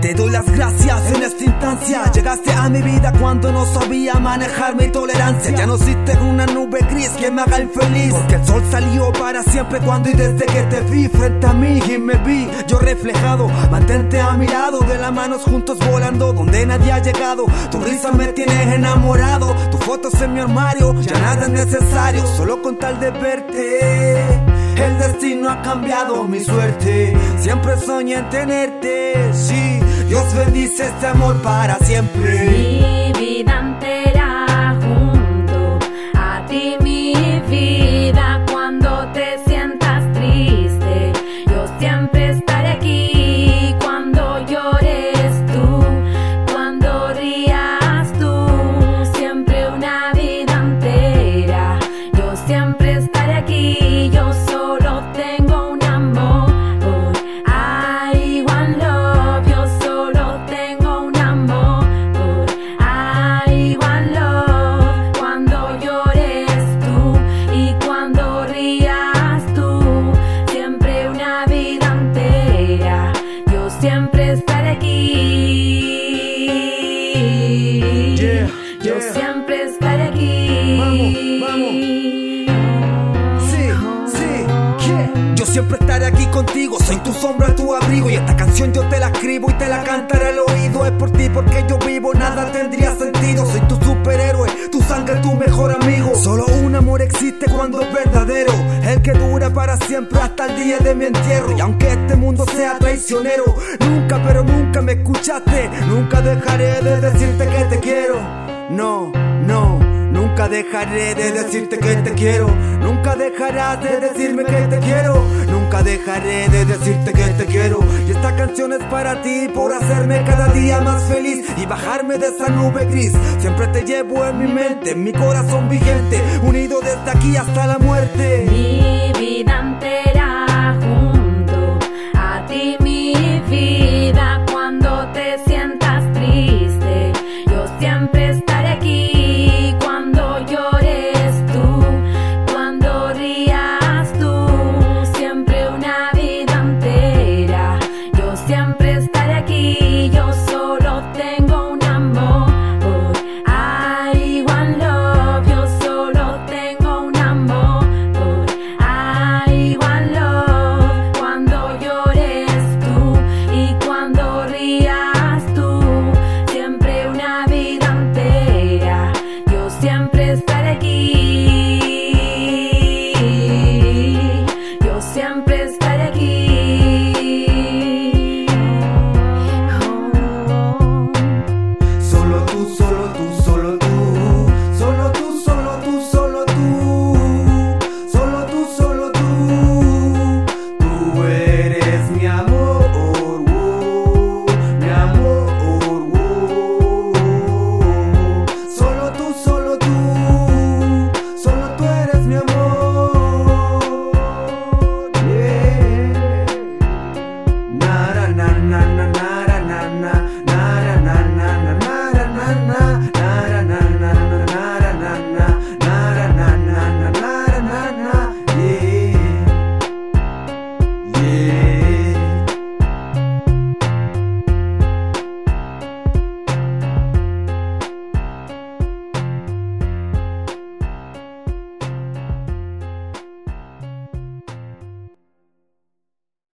Te doy las gracias en esta instancia. Llegaste a mi vida cuando no sabía manejar mi tolerancia. Ya no existe una nube gris que me haga infeliz. Porque el sol salió para siempre cuando y desde que te vi frente a mí y me vi yo reflejado. Mantente a mi lado, de las manos juntos volando donde nadie ha llegado. Tu risa me tiene enamorado. Tus fotos en mi armario, ya nada es necesario. Solo con tal de verte. El destino ha cambiado mi suerte. Siempre soñé en tenerte. Sí, Dios bendice este amor para siempre. Mi siempre estaré aquí contigo, soy tu sombra, tu abrigo. Y esta canción yo te la escribo y te la cantaré al oído. Es por ti porque yo vivo, nada tendría sentido. Soy tu superhéroe, tu sangre, tu mejor amigo. Solo un amor existe cuando es verdadero. El que dura para siempre hasta el día de mi entierro. Y aunque este mundo sea traicionero, nunca, pero nunca me escuchaste. Nunca dejaré de decirte que te quiero. No, no. Nunca dejaré de decirte que te quiero. Nunca dejarás de decirme que te quiero. Dejaré de decirte que te quiero. Y esta canción es para ti, por hacerme cada día más feliz y bajarme de esa nube gris. Siempre te llevo en mi mente, en mi corazón vigente, unido desde aquí hasta la muerte. estar aquí.